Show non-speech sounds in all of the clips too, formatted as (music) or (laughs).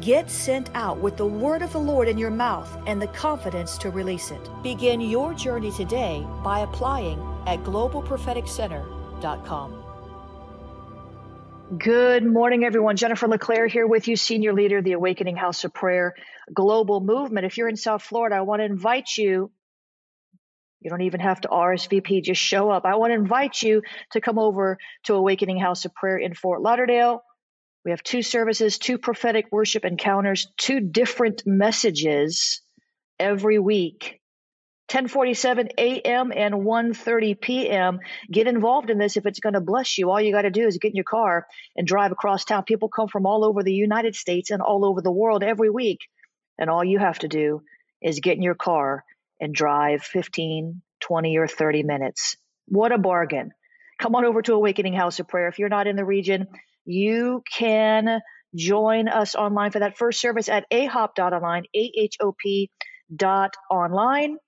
Get sent out with the word of the Lord in your mouth and the confidence to release it. Begin your journey today by applying at globalpropheticcenter.com. Good morning, everyone. Jennifer LeClaire here with you, Senior Leader of the Awakening House of Prayer Global Movement. If you're in South Florida, I want to invite you. You don't even have to RSVP, just show up. I want to invite you to come over to Awakening House of Prayer in Fort Lauderdale we have two services, two prophetic worship encounters, two different messages every week. 1047 a.m. and 1:30 p.m. Get involved in this if it's going to bless you. All you got to do is get in your car and drive across town. People come from all over the United States and all over the world every week. And all you have to do is get in your car and drive 15, 20 or 30 minutes. What a bargain. Come on over to Awakening House of Prayer. If you're not in the region, you can join us online for that first service at ahop.online, A-H-O-P dot online.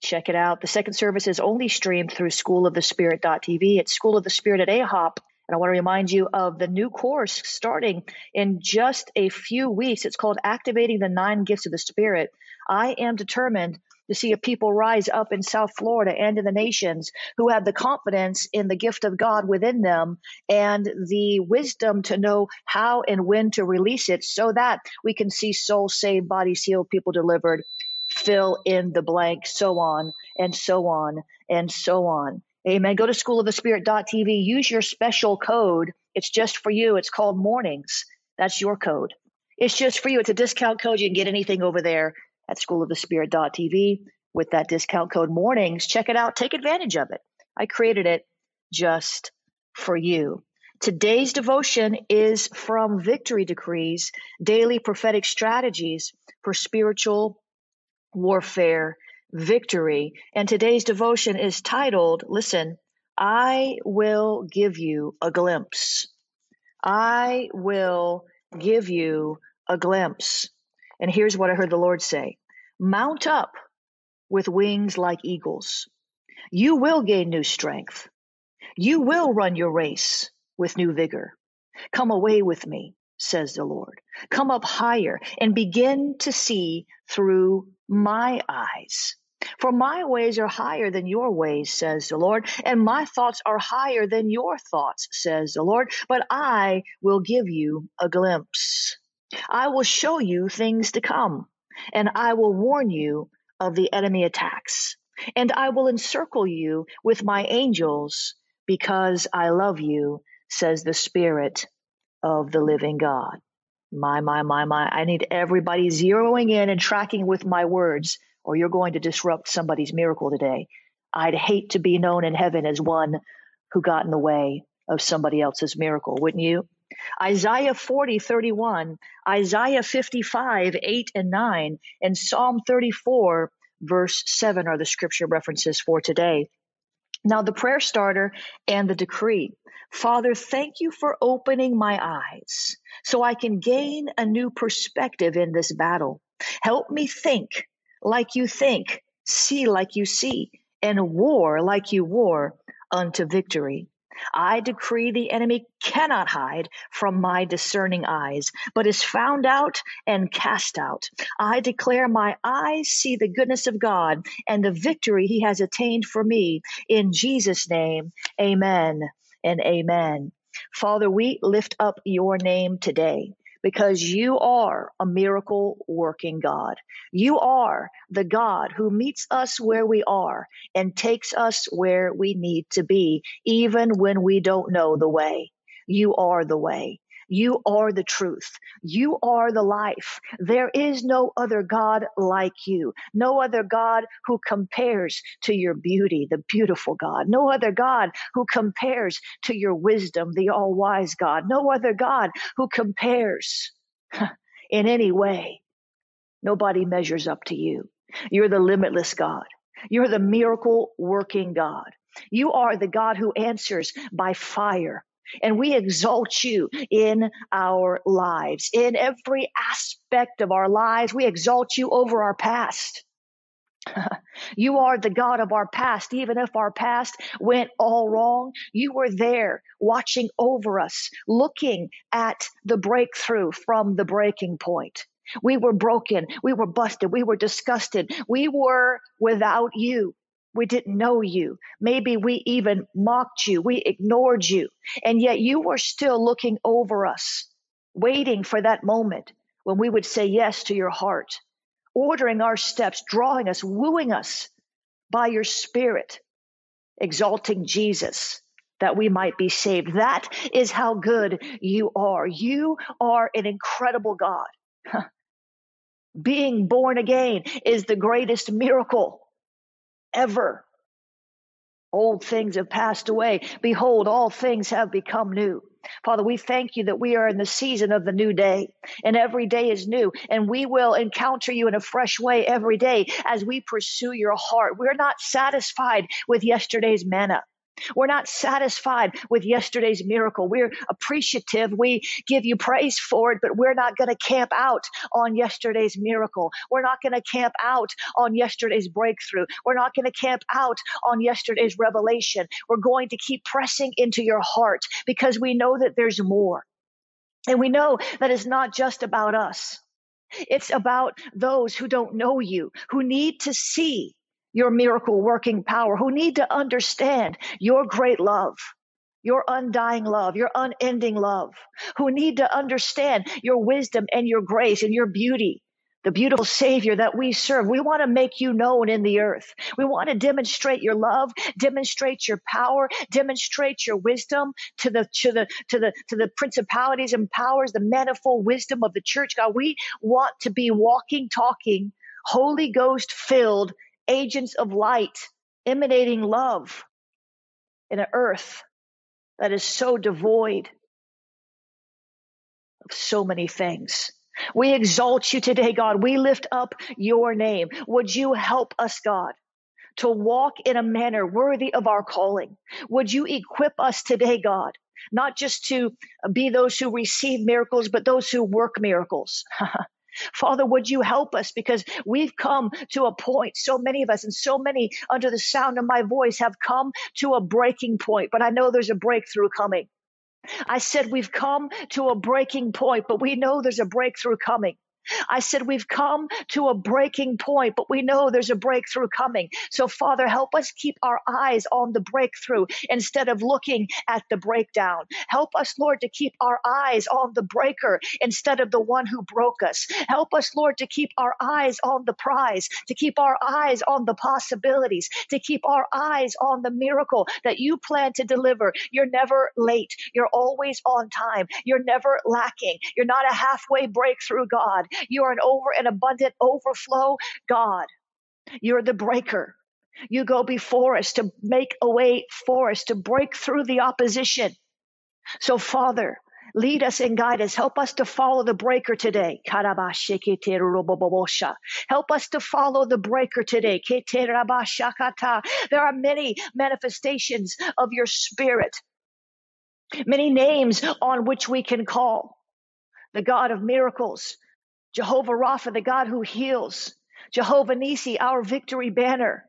Check it out. The second service is only streamed through School of the Spirit.tv. It's School of the Spirit at AHOP. And I want to remind you of the new course starting in just a few weeks. It's called Activating the Nine Gifts of the Spirit. I am determined to see a people rise up in South Florida and in the nations who have the confidence in the gift of God within them and the wisdom to know how and when to release it so that we can see souls saved, bodies healed, people delivered, fill in the blank, so on and so on and so on. Amen. Go to schoolofthespirit.tv. Use your special code. It's just for you. It's called mornings. That's your code. It's just for you. It's a discount code. You can get anything over there at schoolofthespirit.tv with that discount code mornings. Check it out. Take advantage of it. I created it just for you. Today's devotion is from Victory Decrees, daily prophetic strategies for spiritual warfare victory. And today's devotion is titled, listen, I will give you a glimpse. I will give you a glimpse. And here's what I heard the Lord say Mount up with wings like eagles. You will gain new strength. You will run your race with new vigor. Come away with me, says the Lord. Come up higher and begin to see through my eyes. For my ways are higher than your ways, says the Lord, and my thoughts are higher than your thoughts, says the Lord. But I will give you a glimpse. I will show you things to come, and I will warn you of the enemy attacks. And I will encircle you with my angels because I love you, says the Spirit of the living God. My, my, my, my. I need everybody zeroing in and tracking with my words, or you're going to disrupt somebody's miracle today. I'd hate to be known in heaven as one who got in the way of somebody else's miracle, wouldn't you? Isaiah 40, 31, Isaiah 55, 8 and 9, and Psalm 34, verse 7 are the scripture references for today. Now, the prayer starter and the decree. Father, thank you for opening my eyes so I can gain a new perspective in this battle. Help me think like you think, see like you see, and war like you war unto victory. I decree the enemy cannot hide from my discerning eyes, but is found out and cast out. I declare my eyes see the goodness of God and the victory he has attained for me. In Jesus' name, amen and amen. Father, we lift up your name today because you are a miracle working God. You are the God who meets us where we are and takes us where we need to be, even when we don't know the way. You are the way. You are the truth. You are the life. There is no other God like you. No other God who compares to your beauty, the beautiful God. No other God who compares to your wisdom, the all wise God. No other God who compares (laughs) in any way. Nobody measures up to you. You're the limitless God. You're the miracle working God. You are the God who answers by fire. And we exalt you in our lives, in every aspect of our lives. We exalt you over our past. (laughs) you are the God of our past. Even if our past went all wrong, you were there watching over us, looking at the breakthrough from the breaking point. We were broken. We were busted. We were disgusted. We were without you. We didn't know you. Maybe we even mocked you. We ignored you. And yet you were still looking over us, waiting for that moment when we would say yes to your heart, ordering our steps, drawing us, wooing us by your spirit, exalting Jesus that we might be saved. That is how good you are. You are an incredible God. (laughs) Being born again is the greatest miracle ever. Old things have passed away. Behold, all things have become new. Father, we thank you that we are in the season of the new day and every day is new and we will encounter you in a fresh way every day as we pursue your heart. We're not satisfied with yesterday's manna. We're not satisfied with yesterday's miracle. We're appreciative. We give you praise for it, but we're not going to camp out on yesterday's miracle. We're not going to camp out on yesterday's breakthrough. We're not going to camp out on yesterday's revelation. We're going to keep pressing into your heart because we know that there's more. And we know that it's not just about us. It's about those who don't know you, who need to see your miracle working power, who need to understand your great love, your undying love, your unending love, who need to understand your wisdom and your grace and your beauty. The beautiful Savior that we serve. We want to make you known in the earth. We want to demonstrate your love, demonstrate your power, demonstrate your wisdom to the to the to the to the principalities and powers, the manifold wisdom of the church. God, we want to be walking, talking, Holy Ghost filled agents of light emanating love in an earth that is so devoid of so many things. We exalt you today, God. We lift up your name. Would you help us, God? To walk in a manner worthy of our calling. Would you equip us today, God, not just to be those who receive miracles, but those who work miracles. (laughs) Father, would you help us? Because we've come to a point, so many of us and so many under the sound of my voice have come to a breaking point, but I know there's a breakthrough coming. I said we've come to a breaking point, but we know there's a breakthrough coming. I said, we've come to a breaking point, but we know there's a breakthrough coming. So, Father, help us keep our eyes on the breakthrough instead of looking at the breakdown. Help us, Lord, to keep our eyes on the breaker instead of the one who broke us. Help us, Lord, to keep our eyes on the prize, to keep our eyes on the possibilities, to keep our eyes on the miracle that you plan to deliver. You're never late. You're always on time. You're never lacking. You're not a halfway breakthrough, God. You are an over and abundant overflow God. You're the breaker. You go before us to make a way for us to break through the opposition. So, Father, lead us and guide us. Help us to follow the breaker today. Help us to follow the breaker today. There are many manifestations of your spirit, many names on which we can call the God of miracles, Jehovah Rapha, the God who heals. Jehovah Nisi, our victory banner.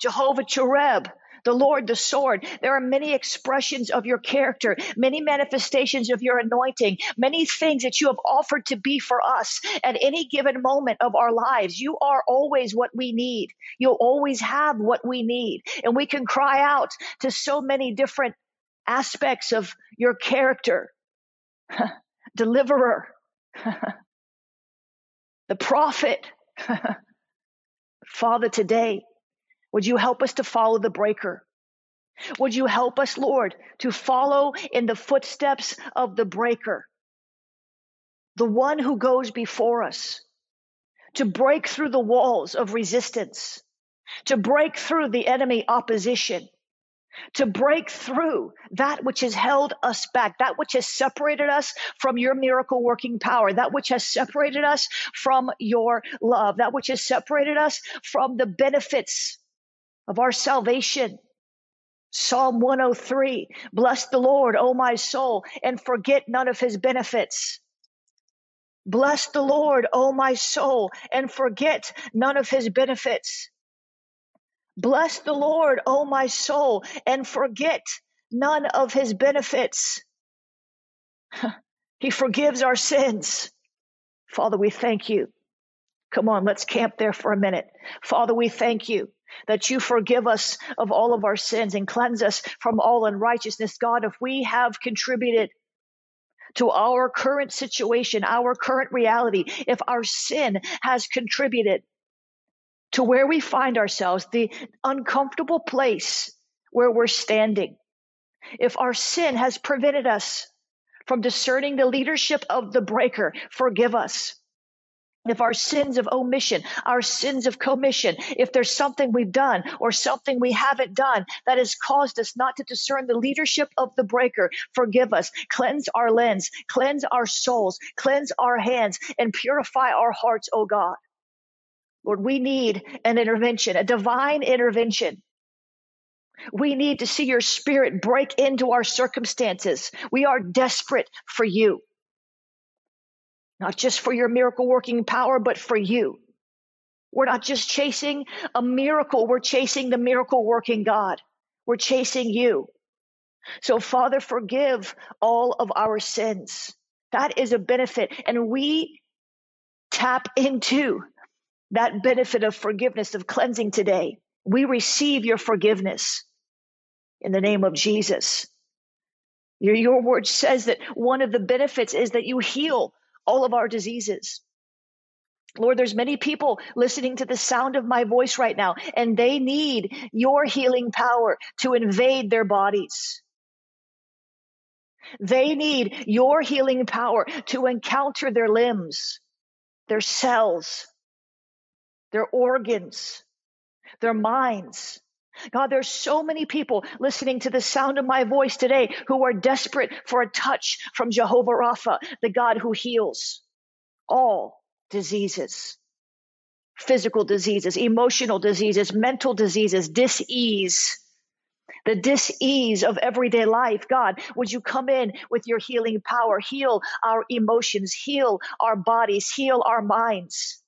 Jehovah Chereb, the Lord, the sword. There are many expressions of your character, many manifestations of your anointing, many things that you have offered to be for us at any given moment of our lives. You are always what we need. You'll always have what we need. And we can cry out to so many different aspects of your character. (laughs) Deliverer, (laughs) the prophet. (laughs) Father, today, would you help us to follow the breaker? Would you help us, Lord, to follow in the footsteps of the breaker, the one who goes before us, to break through the walls of resistance, to break through the enemy opposition, to break through that which has held us back, that which has separated us from your miracle working power, that which has separated us from your love, that which has separated us from the benefits of our salvation. Psalm 103 Bless the Lord, O my soul, and forget none of his benefits. Bless the Lord, O my soul, and forget none of his benefits. Bless the Lord, O my soul, and forget none of his benefits. (laughs) he forgives our sins. Father, we thank you. Come on, let's camp there for a minute. Father, we thank you that you forgive us of all of our sins and cleanse us from all unrighteousness. God, if we have contributed to our current situation, our current reality, if our sin has contributed to where we find ourselves, the uncomfortable place where we're standing. If our sin has prevented us from discerning the leadership of the breaker, forgive us. If our sins of omission, our sins of commission, if there's something we've done or something we haven't done that has caused us not to discern the leadership of the breaker, forgive us. Cleanse our lens, cleanse our souls, cleanse our hands, and purify our hearts, O God. Lord, we need an intervention, a divine intervention. We need to see your spirit break into our circumstances. We are desperate for you. Not just for your miracle working power, but for you. We're not just chasing a miracle, we're chasing the miracle working God. We're chasing you. So, Father, forgive all of our sins. That is a benefit. And we tap into that benefit of forgiveness, of cleansing today. We receive your forgiveness in the name of Jesus. Your, your word says that one of the benefits is that you heal all of our diseases. Lord, there's many people listening to the sound of my voice right now, and they need your healing power to invade their bodies. They need your healing power to encounter their limbs, their cells, their organs, their minds. God, there's so many people listening to the sound of my voice today who are desperate for a touch from Jehovah Rapha, the God who heals all diseases, physical diseases, emotional diseases, mental diseases, dis-ease, the dis-ease of everyday life. God, would you come in with your healing power, heal our emotions, heal our bodies, heal our minds.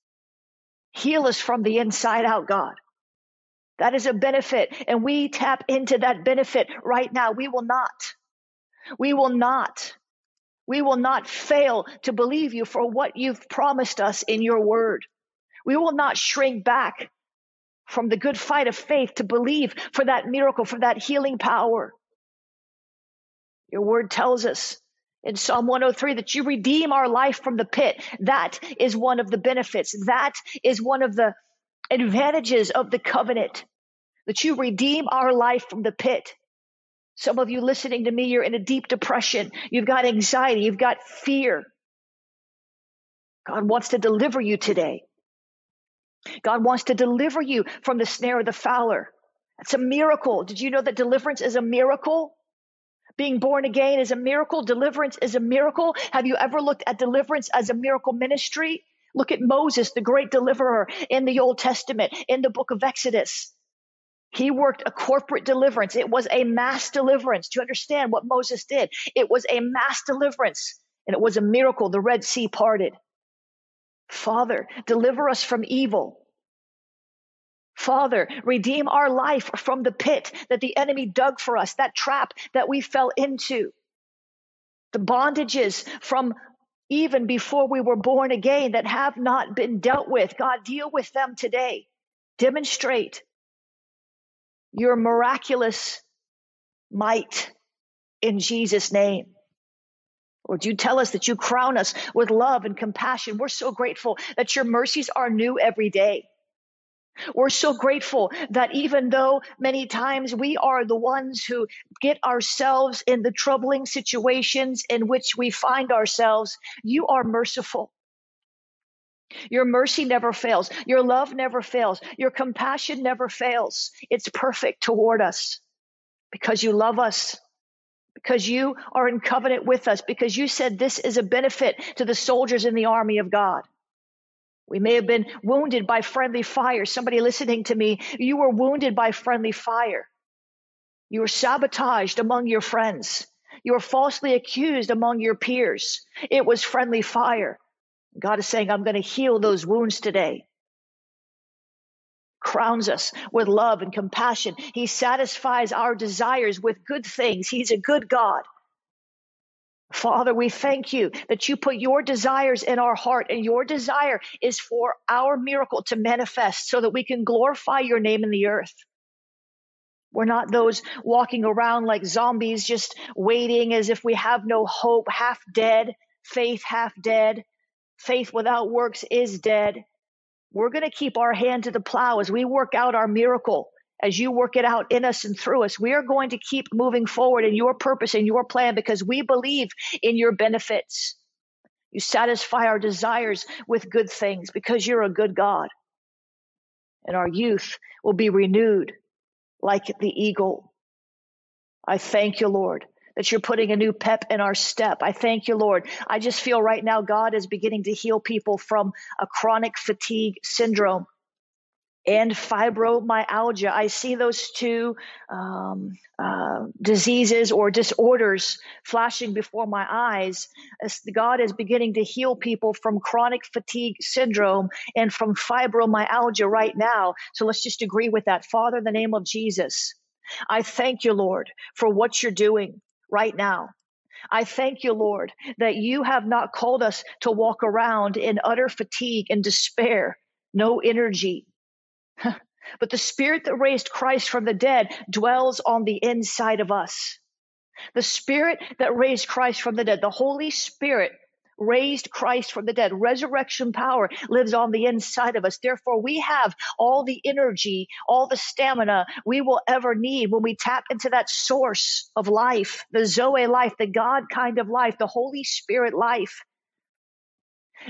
Heal us from the inside out, God. That is a benefit, and we tap into that benefit right now. We will not. We will not. We will not fail to believe you for what you've promised us in your word. We will not shrink back from the good fight of faith to believe for that miracle, for that healing power. Your word tells us in Psalm 103 that you redeem our life from the pit. That is one of the benefits. That is one of the advantages of the covenant that you redeem our life from the pit. Some of you listening to me, you're in a deep depression. You've got anxiety. You've got fear. God wants to deliver you today. God wants to deliver you from the snare of the fowler. It's a miracle. Did you know that deliverance is a miracle? Being born again is a miracle. Deliverance is a miracle. Have you ever looked at deliverance as a miracle ministry? Look at Moses, the great deliverer in the Old Testament, in the book of Exodus. He worked a corporate deliverance. It was a mass deliverance. Do you understand what Moses did? It was a mass deliverance and it was a miracle. The Red Sea parted. Father, deliver us from evil. Father, redeem our life from the pit that the enemy dug for us, that trap that we fell into, the bondages from even before we were born again that have not been dealt with. God, deal with them today. Demonstrate your miraculous might in Jesus' name. Lord, you tell us that you crown us with love and compassion. We're so grateful that your mercies are new every day. We're so grateful that even though many times we are the ones who get ourselves in the troubling situations in which we find ourselves, you are merciful. Your mercy never fails. Your love never fails. Your compassion never fails. It's perfect toward us because you love us, because you are in covenant with us, because you said this is a benefit to the soldiers in the army of God. We may have been wounded by friendly fire. Somebody listening to me, you were wounded by friendly fire. You were sabotaged among your friends. You were falsely accused among your peers. It was friendly fire. God is saying, I'm going to heal those wounds today. Crowns us with love and compassion. He satisfies our desires with good things. He's a good God. Father, we thank you that you put your desires in our heart, and your desire is for our miracle to manifest so that we can glorify your name in the earth. We're not those walking around like zombies, just waiting as if we have no hope, half dead, faith half dead. Faith without works is dead. We're going to keep our hand to the plow as we work out our miracle as you work it out in us and through us. We are going to keep moving forward in your purpose and your plan because we believe in your benefits. You satisfy our desires with good things because you're a good God. And our youth will be renewed like the eagle. I thank you, Lord, that you're putting a new pep in our step. I thank you, Lord. I just feel right now God is beginning to heal people from a chronic fatigue syndrome and fibromyalgia. I see those two um, uh, diseases or disorders flashing before my eyes. As God is beginning to heal people from chronic fatigue syndrome and from fibromyalgia right now. So let's just agree with that. Father, in the name of Jesus, I thank you, Lord, for what you're doing right now. I thank you, Lord, that you have not called us to walk around in utter fatigue and despair, no energy, (laughs) but the spirit that raised Christ from the dead dwells on the inside of us. The spirit that raised Christ from the dead, the Holy Spirit raised Christ from the dead. Resurrection power lives on the inside of us. Therefore, we have all the energy, all the stamina we will ever need when we tap into that source of life, the Zoe life, the God kind of life, the Holy Spirit life.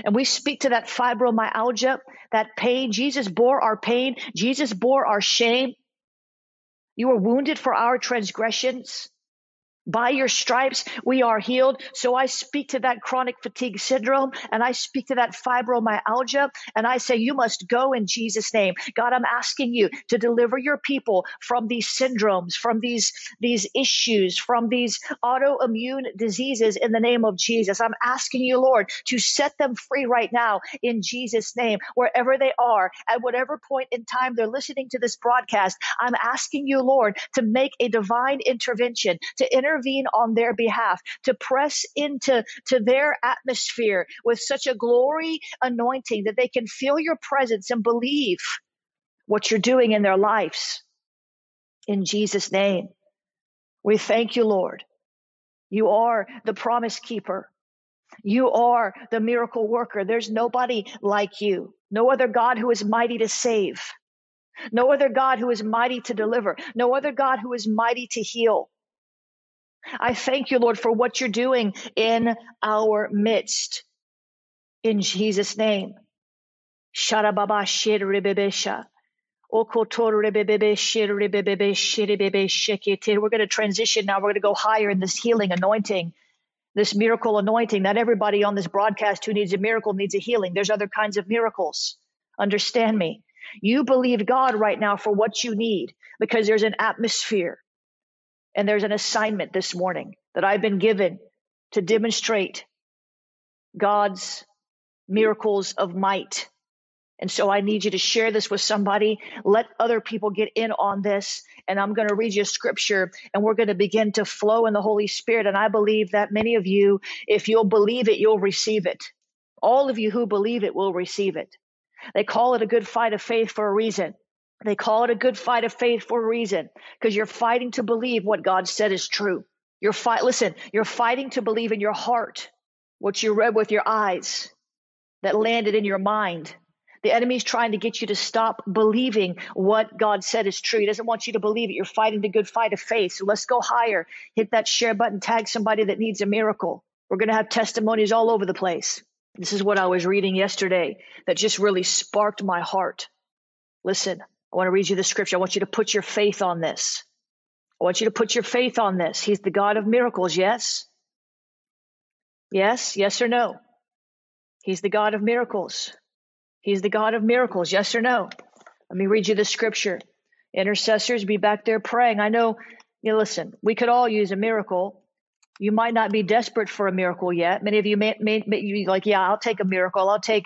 And we speak to that fibromyalgia, that pain. Jesus bore our pain. Jesus bore our shame. You were wounded for our transgressions. By your stripes, we are healed. So I speak to that chronic fatigue syndrome and I speak to that fibromyalgia and I say, you must go in Jesus' name. God, I'm asking you to deliver your people from these syndromes, from these, these issues, from these autoimmune diseases in the name of Jesus. I'm asking you, Lord, to set them free right now in Jesus' name, wherever they are, at whatever point in time they're listening to this broadcast. I'm asking you, Lord, to make a divine intervention, to intervene intervene on their behalf, to press into to their atmosphere with such a glory anointing that they can feel your presence and believe what you're doing in their lives. In Jesus' name, we thank you, Lord. You are the promise keeper. You are the miracle worker. There's nobody like you. No other God who is mighty to save. No other God who is mighty to deliver. No other God who is mighty to heal. I thank you, Lord, for what you're doing in our midst. In Jesus' name. Sharababa shiribibisha. We're going to transition now. We're going to go higher in this healing anointing, this miracle anointing. Not everybody on this broadcast who needs a miracle needs a healing. There's other kinds of miracles. Understand me. You believe God right now for what you need because there's an atmosphere and there's an assignment this morning that I've been given to demonstrate God's miracles of might. And so I need you to share this with somebody. Let other people get in on this. And I'm going to read you a scripture and we're going to begin to flow in the Holy Spirit. And I believe that many of you, if you'll believe it, you'll receive it. All of you who believe it will receive it. They call it a good fight of faith for a reason. They call it a good fight of faith for a reason because you're fighting to believe what God said is true. You're fight, listen, you're fighting to believe in your heart what you read with your eyes that landed in your mind the enemy's trying to get you to stop believing what God said is true. He doesn't want you to believe it. You're fighting the good fight of faith. So let's go higher. Hit that share button, tag somebody that needs a miracle. We're going to have testimonies all over the place. This is what I was reading yesterday that just really sparked my heart. Listen, I want to read you the scripture. I want you to put your faith on this. I want you to put your faith on this. He's the God of miracles, yes? Yes, yes or no? He's the God of miracles. He's the God of miracles, yes or no? Let me read you the scripture. Intercessors, be back there praying. I know, you know, listen, we could all use a miracle. You might not be desperate for a miracle yet. Many of you may, may, may be like, yeah, I'll take a miracle. I'll take,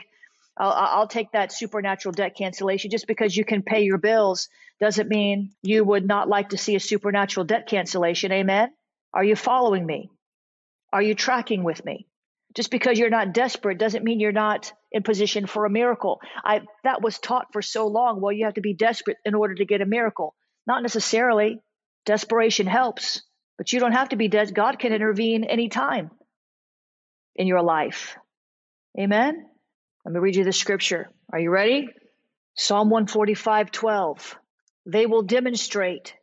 I'll, I'll take that supernatural debt cancellation. Just because you can pay your bills doesn't mean you would not like to see a supernatural debt cancellation. Amen. Are you following me? Are you tracking with me? Just because you're not desperate doesn't mean you're not in position for a miracle. I that was taught for so long. Well, you have to be desperate in order to get a miracle. Not necessarily. Desperation helps, but you don't have to be des- God can intervene anytime in your life. Amen. Let me read you the scripture. Are you ready? Psalm 145, 12. They will demonstrate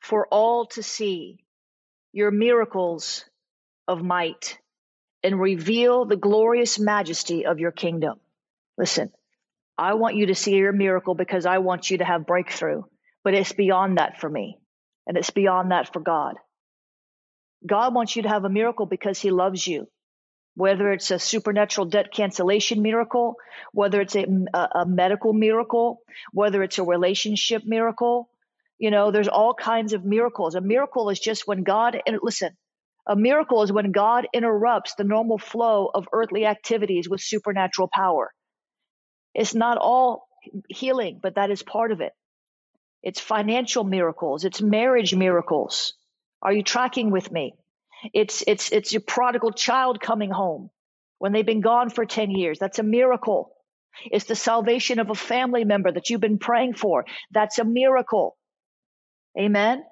for all to see your miracles of might and reveal the glorious majesty of your kingdom. Listen, I want you to see your miracle because I want you to have breakthrough, but it's beyond that for me, and it's beyond that for God. God wants you to have a miracle because He loves you. Whether it's a supernatural debt cancellation miracle, whether it's a, a, medical miracle, whether it's a relationship miracle, you know, there's all kinds of miracles. A miracle is just when God, and listen, a miracle is when God interrupts the normal flow of earthly activities with supernatural power. It's not all healing, but that is part of it. It's financial miracles, it's marriage miracles. Are you tracking with me? It's it's it's your prodigal child coming home when they've been gone for 10 years. That's a miracle. It's the salvation of a family member that you've been praying for. That's a miracle. Amen.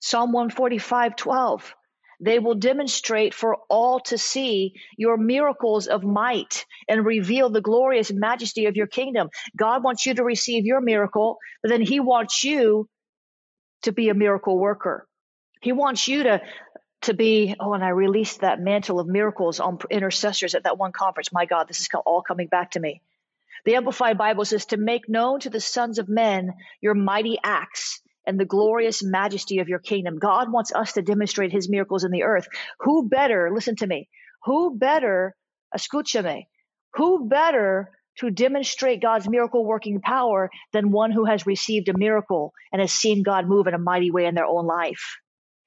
Psalm 145, 12. They will demonstrate for all to see your miracles of might and reveal the glorious majesty of your kingdom. God wants you to receive your miracle, but then He wants you to be a miracle worker. He wants you to to be oh and i released that mantle of miracles on intercessors at that one conference my god this is all coming back to me the amplified bible says to make known to the sons of men your mighty acts and the glorious majesty of your kingdom. God wants us to demonstrate his miracles in the earth. Who better, listen to me, who better, escúchame, who better to demonstrate God's miracle working power than one who has received a miracle and has seen God move in a mighty way in their own life?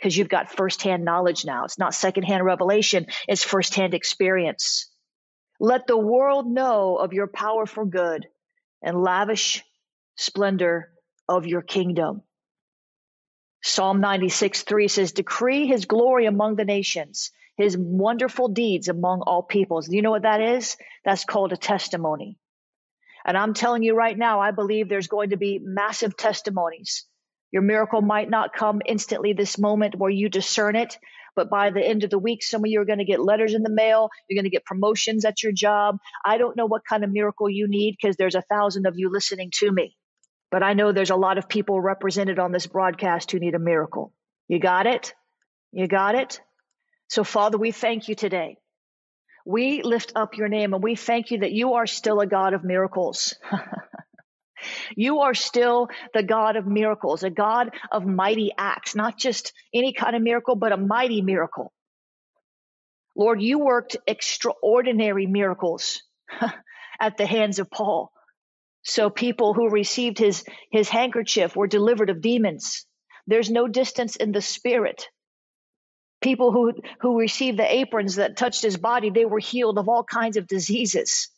Because you've got firsthand knowledge now. It's not secondhand revelation, it's firsthand experience. Let the world know of your power for good and lavish splendor of your kingdom. Psalm 96 3 says, Decree his glory among the nations, his wonderful deeds among all peoples. Do you know what that is? That's called a testimony. And I'm telling you right now, I believe there's going to be massive testimonies. Your miracle might not come instantly this moment where you discern it, but by the end of the week, some of you are going to get letters in the mail. You're going to get promotions at your job. I don't know what kind of miracle you need because there's a thousand of you listening to me. But I know there's a lot of people represented on this broadcast who need a miracle. You got it? You got it? So, Father, we thank you today. We lift up your name and we thank you that you are still a God of miracles. (laughs) you are still the God of miracles, a God of mighty acts, not just any kind of miracle, but a mighty miracle. Lord, you worked extraordinary miracles (laughs) at the hands of Paul. So people who received his, his handkerchief were delivered of demons. There's no distance in the spirit. People who, who received the aprons that touched his body, they were healed of all kinds of diseases.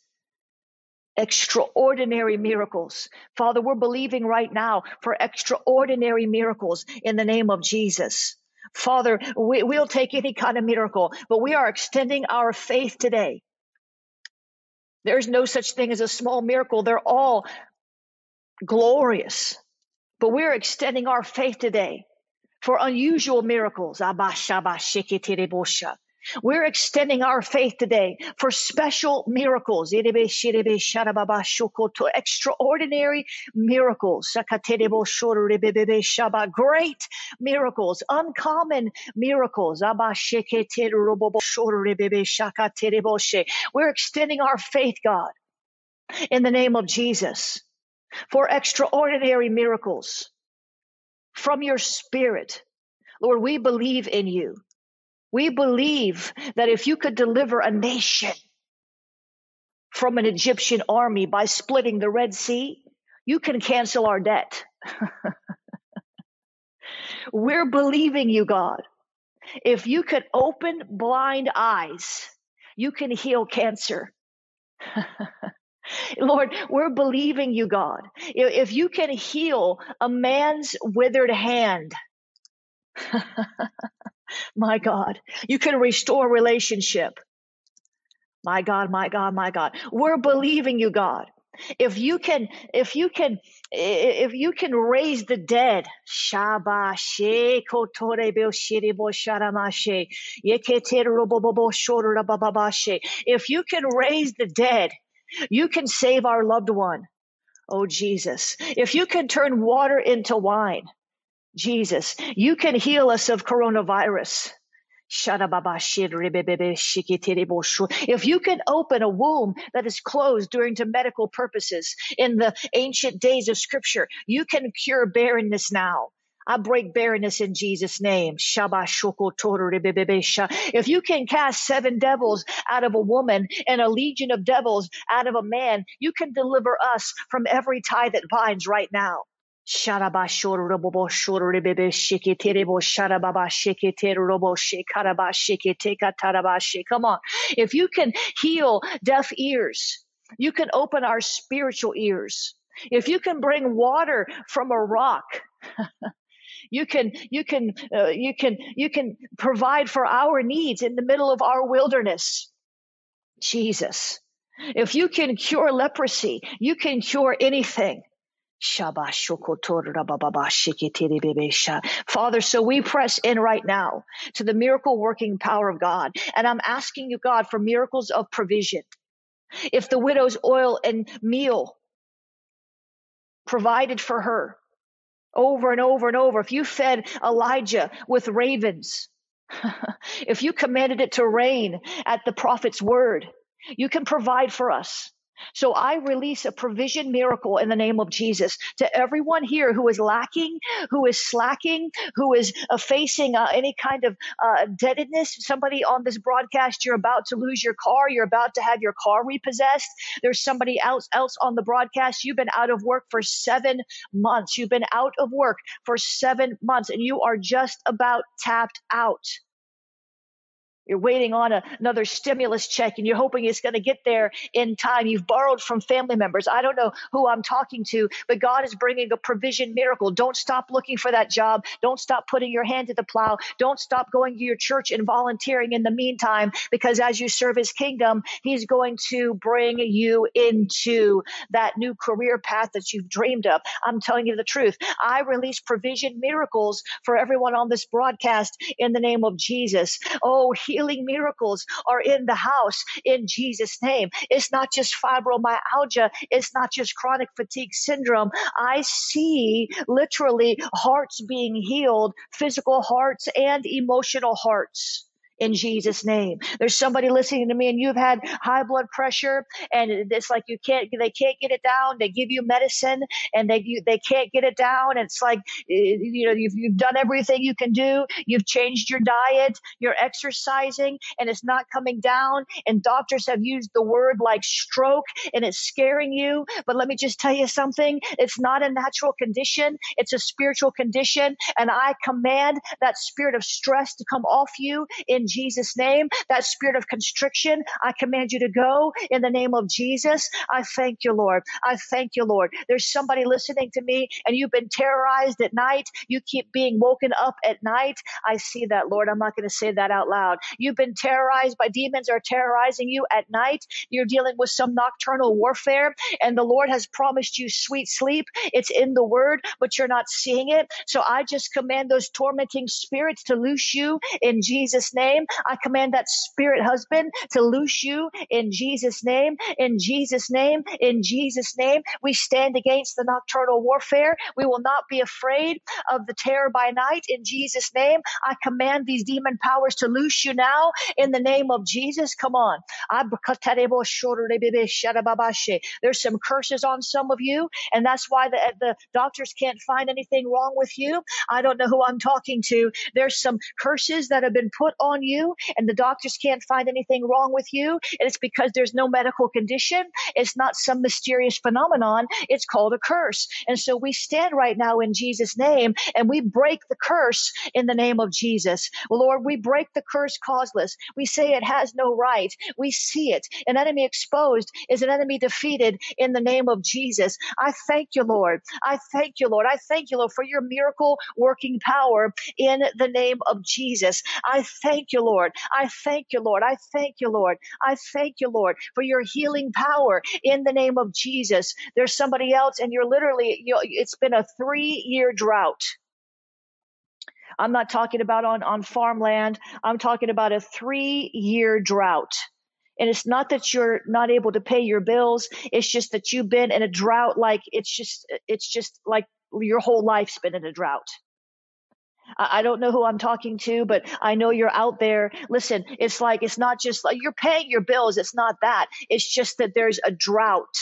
Extraordinary miracles. Father, we're believing right now for extraordinary miracles in the name of Jesus. Father, we, will take any kind of miracle, but we are extending our faith today. There's no such thing as a small miracle. They're all glorious, but we're extending our faith today for unusual miracles. We're extending our faith today for special miracles, extraordinary miracles, great miracles, uncommon miracles. We're extending our faith, God, in the name of Jesus, for extraordinary miracles from your spirit. Lord, we believe in you. We believe that if you could deliver a nation from an Egyptian army by splitting the Red Sea, you can cancel our debt. (laughs) We're believing you, God. If you could open blind eyes, you can heal cancer. (laughs) Lord, we're believing you, God. If you can heal a man's withered hand, (laughs) my God. You can restore relationship. My God, my God, my God. We're believing you, God. If you can, if you can, if you can raise the dead, if you can raise the dead, you can save our loved one. Oh Jesus. If you can turn water into wine, Jesus, you can heal us of coronavirus. If you can open a womb that is closed during to medical purposes in the ancient days of scripture, you can cure barrenness now. I break barrenness in Jesus' name. If you can cast seven devils out of a woman and a legion of devils out of a man, you can deliver us from every tie that binds right now. Come on. If you can heal deaf ears, you can open our spiritual ears. If you can bring water from a rock, (laughs) you can you can uh, you can you can provide for our needs in the middle of our wilderness. Jesus. If you can cure leprosy, you can cure anything. Father, so we press in right now to the miracle working power of God. And I'm asking you, God, for miracles of provision. If the widow's oil and meal provided for her over and over and over, if you fed Elijah with ravens, (laughs) if you commanded it to rain at the prophet's word, you can provide for us. So I release a provision miracle in the name of Jesus to everyone here who is lacking, who is slacking, who is uh, facing uh, any kind of uh, indebtedness. Somebody on this broadcast, you're about to lose your car. You're about to have your car repossessed. There's somebody else, else on the broadcast. You've been out of work for seven months. You've been out of work for seven months and you are just about tapped out. You're waiting on a, another stimulus check and you're hoping it's going to get there in time. You've borrowed from family members. I don't know who I'm talking to, but God is bringing a provision miracle. Don't stop looking for that job. Don't stop putting your hand to the plow. Don't stop going to your church and volunteering in the meantime, because as you serve his kingdom, he's going to bring you into that new career path that you've dreamed of. I'm telling you the truth. I release provision miracles for everyone on this broadcast in the name of Jesus. Oh, healing miracles are in the house in Jesus' name. It's not just fibromyalgia. It's not just chronic fatigue syndrome. I see literally hearts being healed, physical hearts and emotional hearts in Jesus name. There's somebody listening to me and you've had high blood pressure and it's like you can't, they can't get it down. They give you medicine and they, you, they can't get it down. It's like, eh, you know, you've, you've done everything you can do. You've changed your diet, you're exercising and it's not coming down. And doctors have used the word like stroke and it's scaring you. But let me just tell you something. It's not a natural condition. It's a spiritual condition. And I command that spirit of stress to come off you in Jesus' name. That spirit of constriction, I command you to go in the name of Jesus. I thank you, Lord. I thank you, Lord. There's somebody listening to me and you've been terrorized at night. You keep being woken up at night. I see that, Lord. I'm not going to say that out loud. You've been terrorized by demons are terrorizing you at night. You're dealing with some nocturnal warfare and the Lord has promised you sweet sleep. It's in the word, but you're not seeing it. So I just command those tormenting spirits to loose you in Jesus' name. I command that spirit husband to loose you in Jesus' name, in Jesus' name, in Jesus' name. We stand against the nocturnal warfare. We will not be afraid of the terror by night in Jesus' name. I command these demon powers to loose you now in the name of Jesus. Come on. There's some curses on some of you, and that's why the, the doctors can't find anything wrong with you. I don't know who I'm talking to. There's some curses that have been put on you, and the doctors can't find anything wrong with you. And it's because there's no medical condition. It's not some mysterious phenomenon. It's called a curse. And so we stand right now in Jesus' name and we break the curse in the name of Jesus. Lord, we break the curse causeless. We say it has no right. We see it. An enemy exposed is an enemy defeated in the name of Jesus. I thank you, Lord. I thank you, Lord. I thank you, Lord, for your miracle working power in the name of Jesus. I thank you, Lord. I thank you, Lord. I thank you, Lord. I thank you, Lord, for your healing power in the name of Jesus. There's somebody else and you're literally, you know, it's been a three year drought. I'm not talking about on, on farmland. I'm talking about a three year drought. And it's not that you're not able to pay your bills. It's just that you've been in a drought. Like it's just, it's just like your whole life's been in a drought. I don't know who I'm talking to, but I know you're out there. Listen, it's like, it's not just like you're paying your bills. It's not that. It's just that there's a drought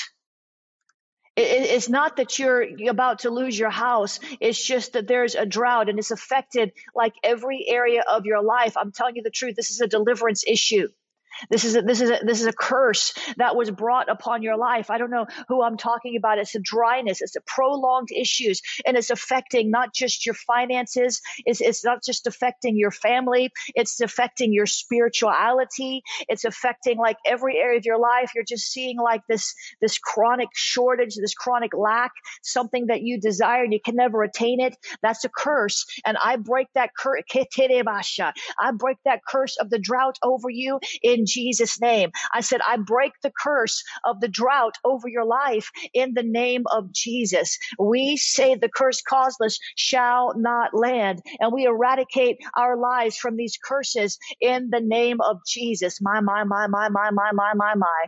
it's not that you're about to lose your house. It's just that there's a drought and it's affected like every area of your life. I'm telling you the truth. This is a deliverance issue. This is a, this is a, this is a curse that was brought upon your life. I don't know who I'm talking about. It's a dryness. It's a prolonged issues, and it's affecting not just your finances. It's it's not just affecting your family. It's affecting your spirituality. It's affecting like every area of your life. You're just seeing like this this chronic shortage, this chronic lack, something that you desire and you can never attain it. That's a curse, and I break that curse. I break that curse of the drought over you in Jesus' name. I said, I break the curse of the drought over your life in the name of Jesus. We say the curse causeless shall not land, and we eradicate our lives from these curses in the name of Jesus. My, my, my, my, my, my, my, my, my.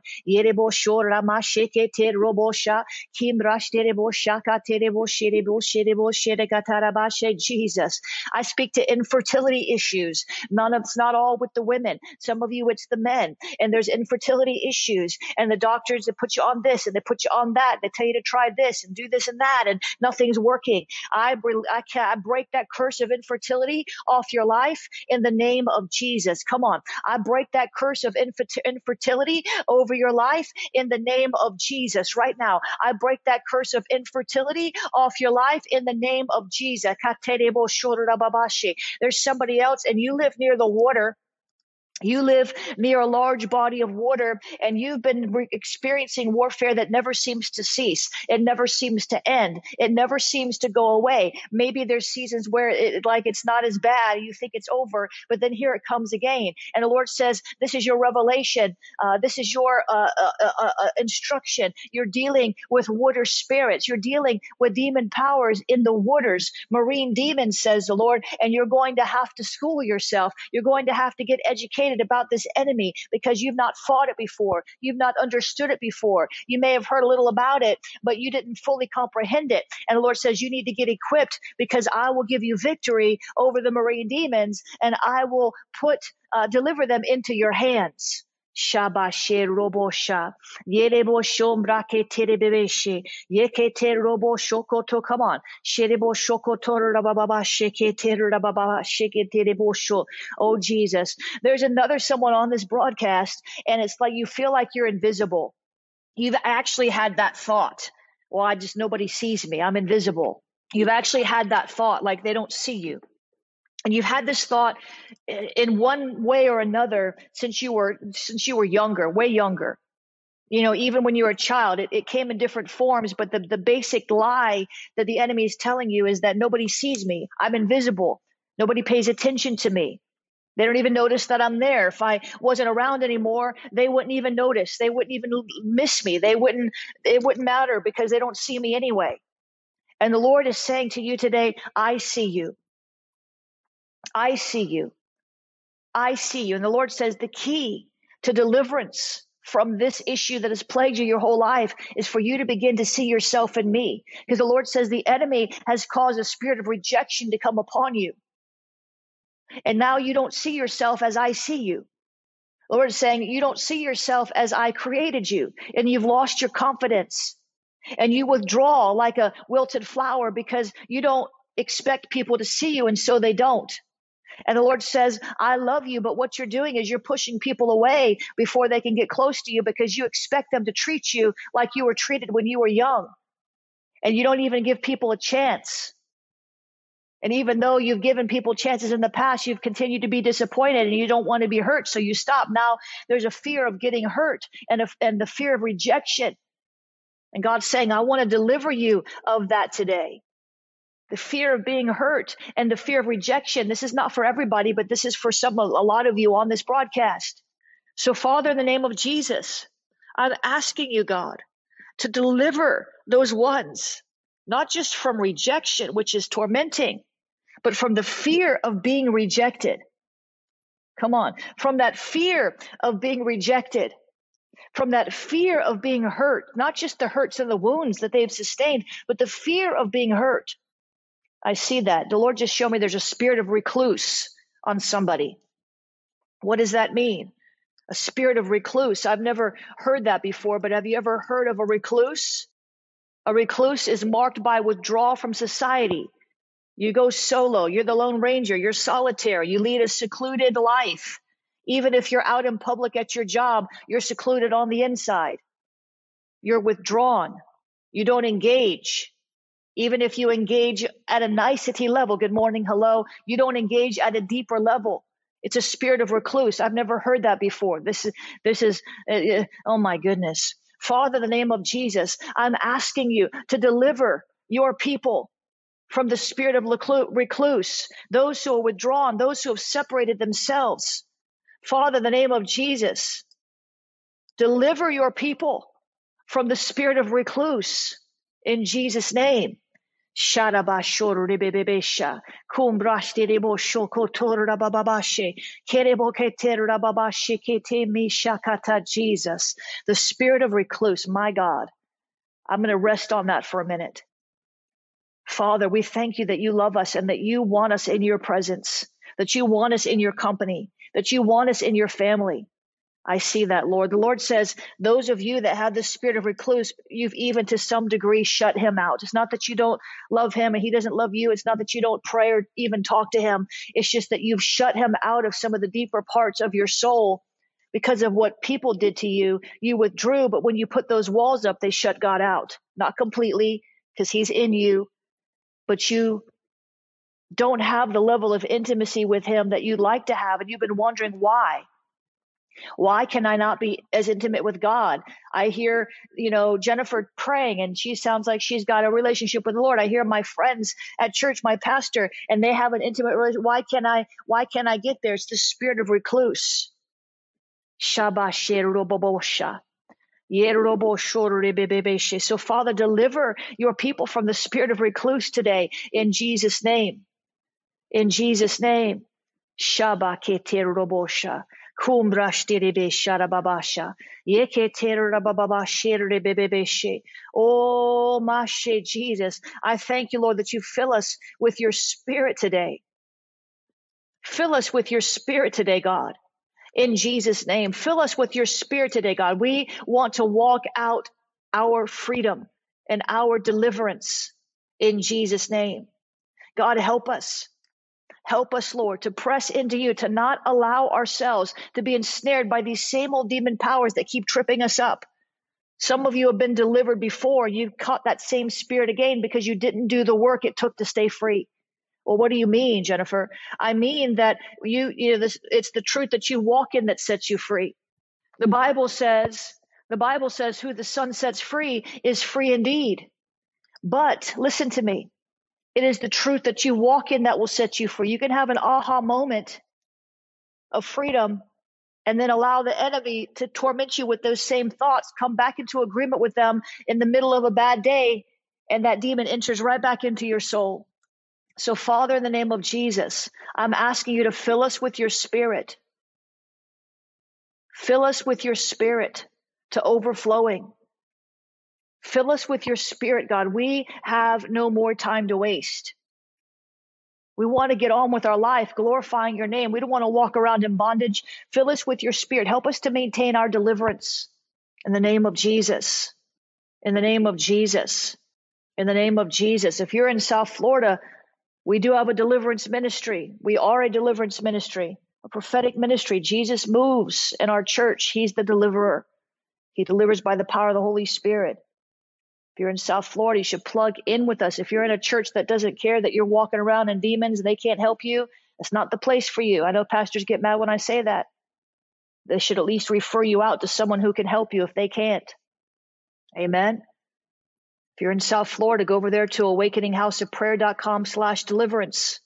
Jesus. I speak to infertility issues. None of it's not all with the women. Some of you, it's the men and there's infertility issues and the doctors that put you on this and they put you on that. They tell you to try this and do this and that and nothing's working. I, I, I break that curse of infertility off your life in the name of Jesus. Come on. I break that curse of infertility over your life in the name of Jesus right now. I break that curse of infertility off your life in the name of Jesus. There's somebody else and you live near the water you live near a large body of water and you've been re- experiencing warfare that never seems to cease. It never seems to end. It never seems to go away. Maybe there's seasons where it, like it's not as bad. You think it's over, but then here it comes again. And the Lord says, this is your revelation. Uh, this is your uh, uh, uh, uh, uh instruction. You're dealing with water spirits. You're dealing with demon powers in the waters, marine demons, says the Lord. And you're going to have to school yourself. You're going to have to get educated about this enemy because you've not fought it before. You've not understood it before. You may have heard a little about it, but you didn't fully comprehend it. And the Lord says, you need to get equipped because I will give you victory over the marine demons and I will put, uh, deliver them into your hands. Shabashe robosha. Yerebo shombrake terebebeshe. Yekete robo shokoto. Come on. Sherebo shokoto rabababa shekete rabababa shekete rebosho. Oh Jesus. There's another someone on this broadcast and it's like you feel like you're invisible. You've actually had that thought. Well, I just, nobody sees me. I'm invisible. You've actually had that thought like they don't see you. And you've had this thought in one way or another since you were since you were younger way younger. You know even when you were a child it, it came in different forms but the, the basic lie that the enemy is telling you is that nobody sees me. I'm invisible. Nobody pays attention to me. They don't even notice that i'm there. If i wasn't around anymore they wouldn't even notice. They wouldn't even miss me. They wouldn't it wouldn't matter because they don't see me anyway. And the lord is saying to you today i see you I see you. I see you. And the Lord says the key to deliverance from this issue that has plagued you your whole life is for you to begin to see yourself in me. Because the Lord says the enemy has caused a spirit of rejection to come upon you. And now you don't see yourself as I see you. The Lord is saying you don't see yourself as I created you and you've lost your confidence and you withdraw like a wilted flower because you don't expect people to see you and so they don't. And the Lord says, I love you, but what you're doing is you're pushing people away before they can get close to you because you expect them to treat you like you were treated when you were young. And you don't even give people a chance. And even though you've given people chances in the past, you've continued to be disappointed and you don't want to be hurt. So you stop. Now there's a fear of getting hurt and, a, and the fear of rejection. And God's saying, I want to deliver you of that today the fear of being hurt and the fear of rejection. This is not for everybody, but this is for some, a lot of you on this broadcast. So Father, in the name of Jesus, I'm asking you, God, to deliver those ones, not just from rejection, which is tormenting, but from the fear of being rejected. Come on. From that fear of being rejected, from that fear of being hurt, not just the hurts and the wounds that they've sustained, but the fear of being hurt. I see that. The Lord just showed me there's a spirit of recluse on somebody. What does that mean? A spirit of recluse. I've never heard that before, but have you ever heard of a recluse? A recluse is marked by withdrawal from society. You go solo. You're the Lone Ranger. You're solitary. You lead a secluded life. Even if you're out in public at your job, you're secluded on the inside. You're withdrawn. You don't engage. Even if you engage at a nicety level, good morning, hello, you don't engage at a deeper level. It's a spirit of recluse. I've never heard that before. This is, this is, uh, uh oh my goodness. Father, in the name of Jesus, I'm asking you to deliver your people from the spirit of recluse, those who are withdrawn, those who have separated themselves. Father, in the name of Jesus, deliver your people from the spirit of recluse in Jesus' name. Sharabashoro rebebebesha, kumbrashti rebosho kotor rabababashe, kerebo keter rababashe kete mishakata Jesus. The spirit of recluse, my God. I'm going to rest on that for a minute. Father, we thank you that you love us and that you want us in your presence, that you want us in your company, that you want us in your family. I see that, Lord. The Lord says, those of you that have the spirit of recluse, you've even to some degree shut him out. It's not that you don't love him and he doesn't love you. It's not that you don't pray or even talk to him. It's just that you've shut him out of some of the deeper parts of your soul because of what people did to you. You withdrew, but when you put those walls up, they shut God out. Not completely because he's in you, but you don't have the level of intimacy with him that you'd like to have. And you've been wondering why. Why can I not be as intimate with God? I hear, you know, Jennifer praying and she sounds like she's got a relationship with the Lord. I hear my friends at church, my pastor, and they have an intimate relationship. Why can I, why can I get there? It's the spirit of recluse. So, Father, deliver your people from the spirit of recluse today in Jesus' name. In Jesus' name. Kumbrashtirebe sharababasha. Yeke terabababashirebe Oh, Mashe Jesus. I thank you, Lord, that you fill us with your spirit today. Fill us with your spirit today, God. In Jesus' name. Fill us with your spirit today, God. We want to walk out our freedom and our deliverance in Jesus' name. God, help us. Help us, Lord, to press into you, to not allow ourselves to be ensnared by these same old demon powers that keep tripping us up. Some of you have been delivered before. You've caught that same spirit again because you didn't do the work it took to stay free. Well, what do you mean, Jennifer? I mean that you, you know, this, it's the truth that you walk in that sets you free. The Bible says, the Bible says, who the Son sets free is free indeed. But listen to me. It is the truth that you walk in that will set you free. You can have an aha moment of freedom and then allow the enemy to torment you with those same thoughts, come back into agreement with them in the middle of a bad day, and that demon enters right back into your soul. So, Father, in the name of Jesus, I'm asking you to fill us with your spirit. Fill us with your spirit to overflowing. Fill us with your spirit, God. We have no more time to waste. We want to get on with our life, glorifying your name. We don't want to walk around in bondage. Fill us with your spirit. Help us to maintain our deliverance in the name of Jesus. In the name of Jesus. In the name of Jesus. If you're in South Florida, we do have a deliverance ministry. We are a deliverance ministry, a prophetic ministry. Jesus moves in our church. He's the deliverer. He delivers by the power of the Holy Spirit. If you're in South Florida, you should plug in with us. If you're in a church that doesn't care that you're walking around in demons and they can't help you, it's not the place for you. I know pastors get mad when I say that. They should at least refer you out to someone who can help you if they can't. Amen. If you're in South Florida, go over there to awakeninghouseofprayer.com slash deliverance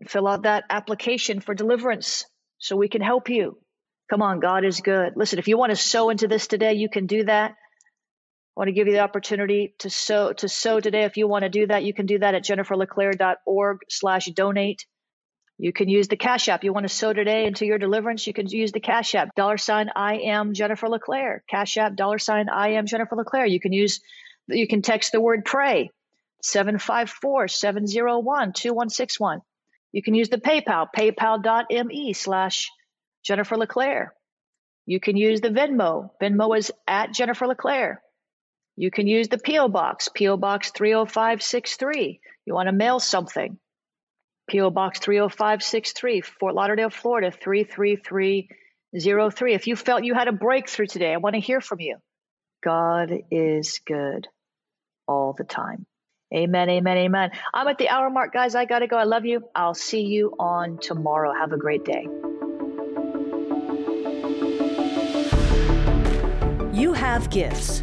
and fill out that application for deliverance so we can help you. Come on, God is good. Listen, if you want to sow into this today, you can do that. Want to give you the opportunity to sow to sow today. If you want to do that, you can do that at jenniferleclaire.org slash donate. You can use the Cash App. You want to sow today into your deliverance, you can use the Cash App. Dollar sign I am Jennifer LeClaire. Cash App, dollar sign I am Jennifer LeClaire. You can use you can text the word pray 754-701-2161. You can use the PayPal, paypal.me slash Jennifer LeClaire. You can use the Venmo. Venmo is at Jennifer LeClaire. You can use the P.O. Box, P.O. Box 30563. You want to mail something. P.O. Box 30563, Fort Lauderdale, Florida 33303. If you felt you had a breakthrough today, I want to hear from you. God is good all the time. Amen, amen, amen. I'm at the hour mark, guys. I got to go. I love you. I'll see you on tomorrow. Have a great day. You have gifts.